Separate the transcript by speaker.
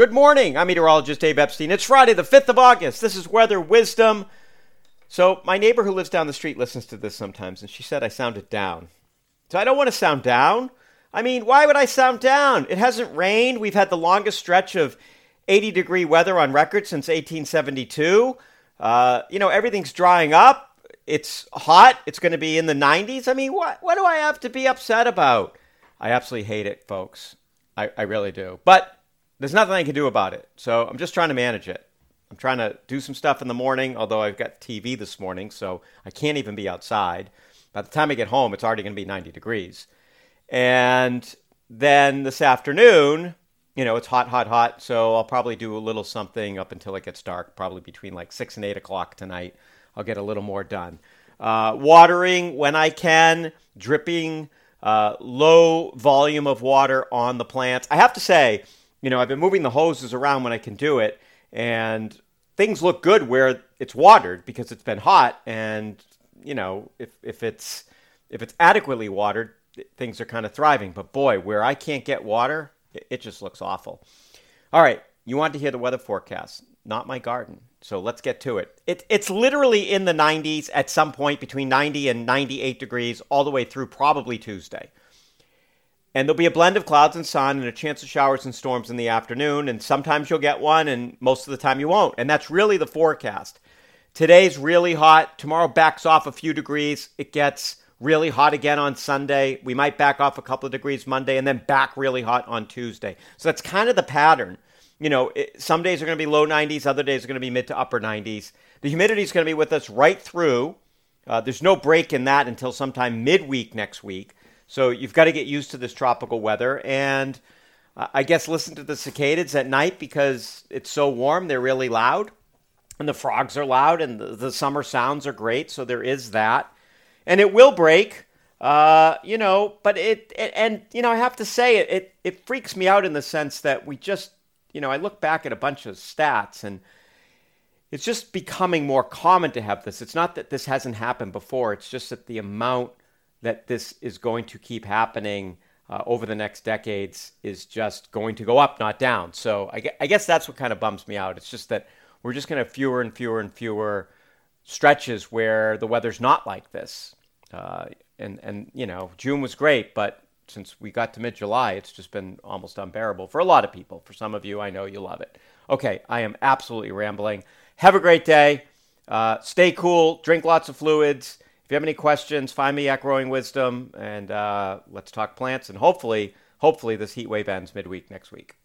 Speaker 1: Good morning. I'm meteorologist Dave Epstein. It's Friday, the 5th of August. This is Weather Wisdom. So, my neighbor who lives down the street listens to this sometimes, and she said I sounded down. So, I don't want to sound down. I mean, why would I sound down? It hasn't rained. We've had the longest stretch of 80 degree weather on record since 1872. Uh, you know, everything's drying up. It's hot. It's going to be in the 90s. I mean, what, what do I have to be upset about? I absolutely hate it, folks. I, I really do. But there's nothing I can do about it. So I'm just trying to manage it. I'm trying to do some stuff in the morning, although I've got TV this morning, so I can't even be outside. By the time I get home, it's already going to be 90 degrees. And then this afternoon, you know, it's hot, hot, hot. So I'll probably do a little something up until it gets dark, probably between like 6 and 8 o'clock tonight. I'll get a little more done. Uh, watering when I can, dripping, uh, low volume of water on the plants. I have to say, you know, I've been moving the hoses around when I can do it, and things look good where it's watered because it's been hot. And you know, if if it's if it's adequately watered, things are kind of thriving. But boy, where I can't get water, it, it just looks awful. All right, you want to hear the weather forecast, not my garden. So let's get to it. it. It's literally in the 90s at some point between 90 and 98 degrees all the way through probably Tuesday. And there'll be a blend of clouds and sun and a chance of showers and storms in the afternoon. And sometimes you'll get one, and most of the time you won't. And that's really the forecast. Today's really hot. Tomorrow backs off a few degrees. It gets really hot again on Sunday. We might back off a couple of degrees Monday and then back really hot on Tuesday. So that's kind of the pattern. You know, it, some days are going to be low 90s, other days are going to be mid to upper 90s. The humidity is going to be with us right through. Uh, there's no break in that until sometime midweek next week. So you've got to get used to this tropical weather. And uh, I guess listen to the cicadas at night because it's so warm. They're really loud. And the frogs are loud. And the, the summer sounds are great. So there is that. And it will break. Uh, you know, but it, it, and you know, I have to say it, it it freaks me out in the sense that we just, you know, I look back at a bunch of stats and it's just becoming more common to have this. It's not that this hasn't happened before. It's just that the amount that this is going to keep happening uh, over the next decades is just going to go up, not down. So I, I guess that's what kind of bums me out. It's just that we're just going to have fewer and fewer and fewer stretches where the weather's not like this. Uh, and and you know June was great, but since we got to mid July, it's just been almost unbearable for a lot of people. For some of you, I know you love it. Okay, I am absolutely rambling. Have a great day. Uh, stay cool. Drink lots of fluids. If you have any questions, find me at Growing Wisdom, and uh, let's talk plants. And hopefully, hopefully, this heat wave ends midweek next week.